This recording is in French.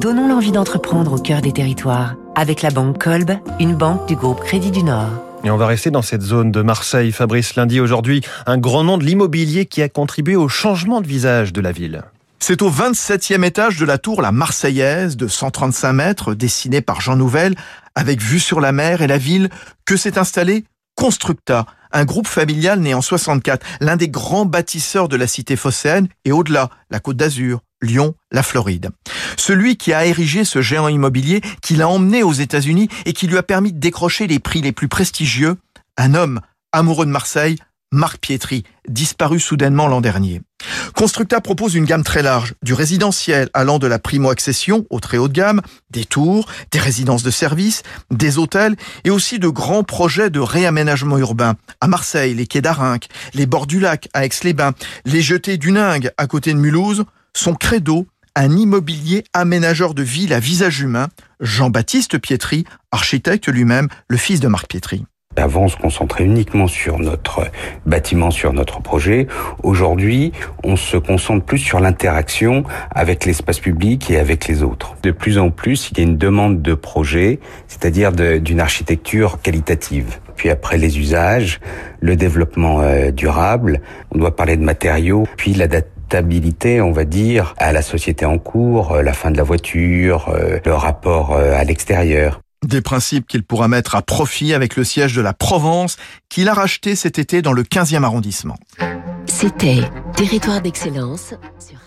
Donnons l'envie d'entreprendre au cœur des territoires avec la banque Kolb, une banque du groupe Crédit du Nord. Et on va rester dans cette zone de Marseille. Fabrice Lundi, aujourd'hui, un grand nom de l'immobilier qui a contribué au changement de visage de la ville. C'est au 27e étage de la tour La Marseillaise de 135 mètres, dessinée par Jean Nouvel, avec vue sur la mer et la ville, que s'est installé Constructa, un groupe familial né en 64, l'un des grands bâtisseurs de la cité phocéenne et au-delà, la Côte d'Azur, Lyon, la Floride. Celui qui a érigé ce géant immobilier, qui l'a emmené aux États-Unis et qui lui a permis de décrocher les prix les plus prestigieux, un homme amoureux de Marseille, Marc Pietri, disparu soudainement l'an dernier. Constructa propose une gamme très large, du résidentiel allant de la primo-accession au très haut de gamme, des tours, des résidences de services, des hôtels et aussi de grands projets de réaménagement urbain. À Marseille, les quais d'Arinque, les bords du lac à Aix-les-Bains, les jetés du Ningue à côté de Mulhouse, son credo, un immobilier aménageur de ville à visage humain, Jean-Baptiste Pietri, architecte lui-même, le fils de Marc Pietri. Avant, on se concentrait uniquement sur notre bâtiment, sur notre projet. Aujourd'hui, on se concentre plus sur l'interaction avec l'espace public et avec les autres. De plus en plus, il y a une demande de projet, c'est-à-dire d'une architecture qualitative. Puis après les usages, le développement euh, durable, on doit parler de matériaux, puis on va dire, à la société en cours, euh, la fin de la voiture, euh, le rapport à l'extérieur. Des principes qu'il pourra mettre à profit avec le siège de la Provence qu'il a racheté cet été dans le 15e arrondissement. C'était Territoire d'excellence sur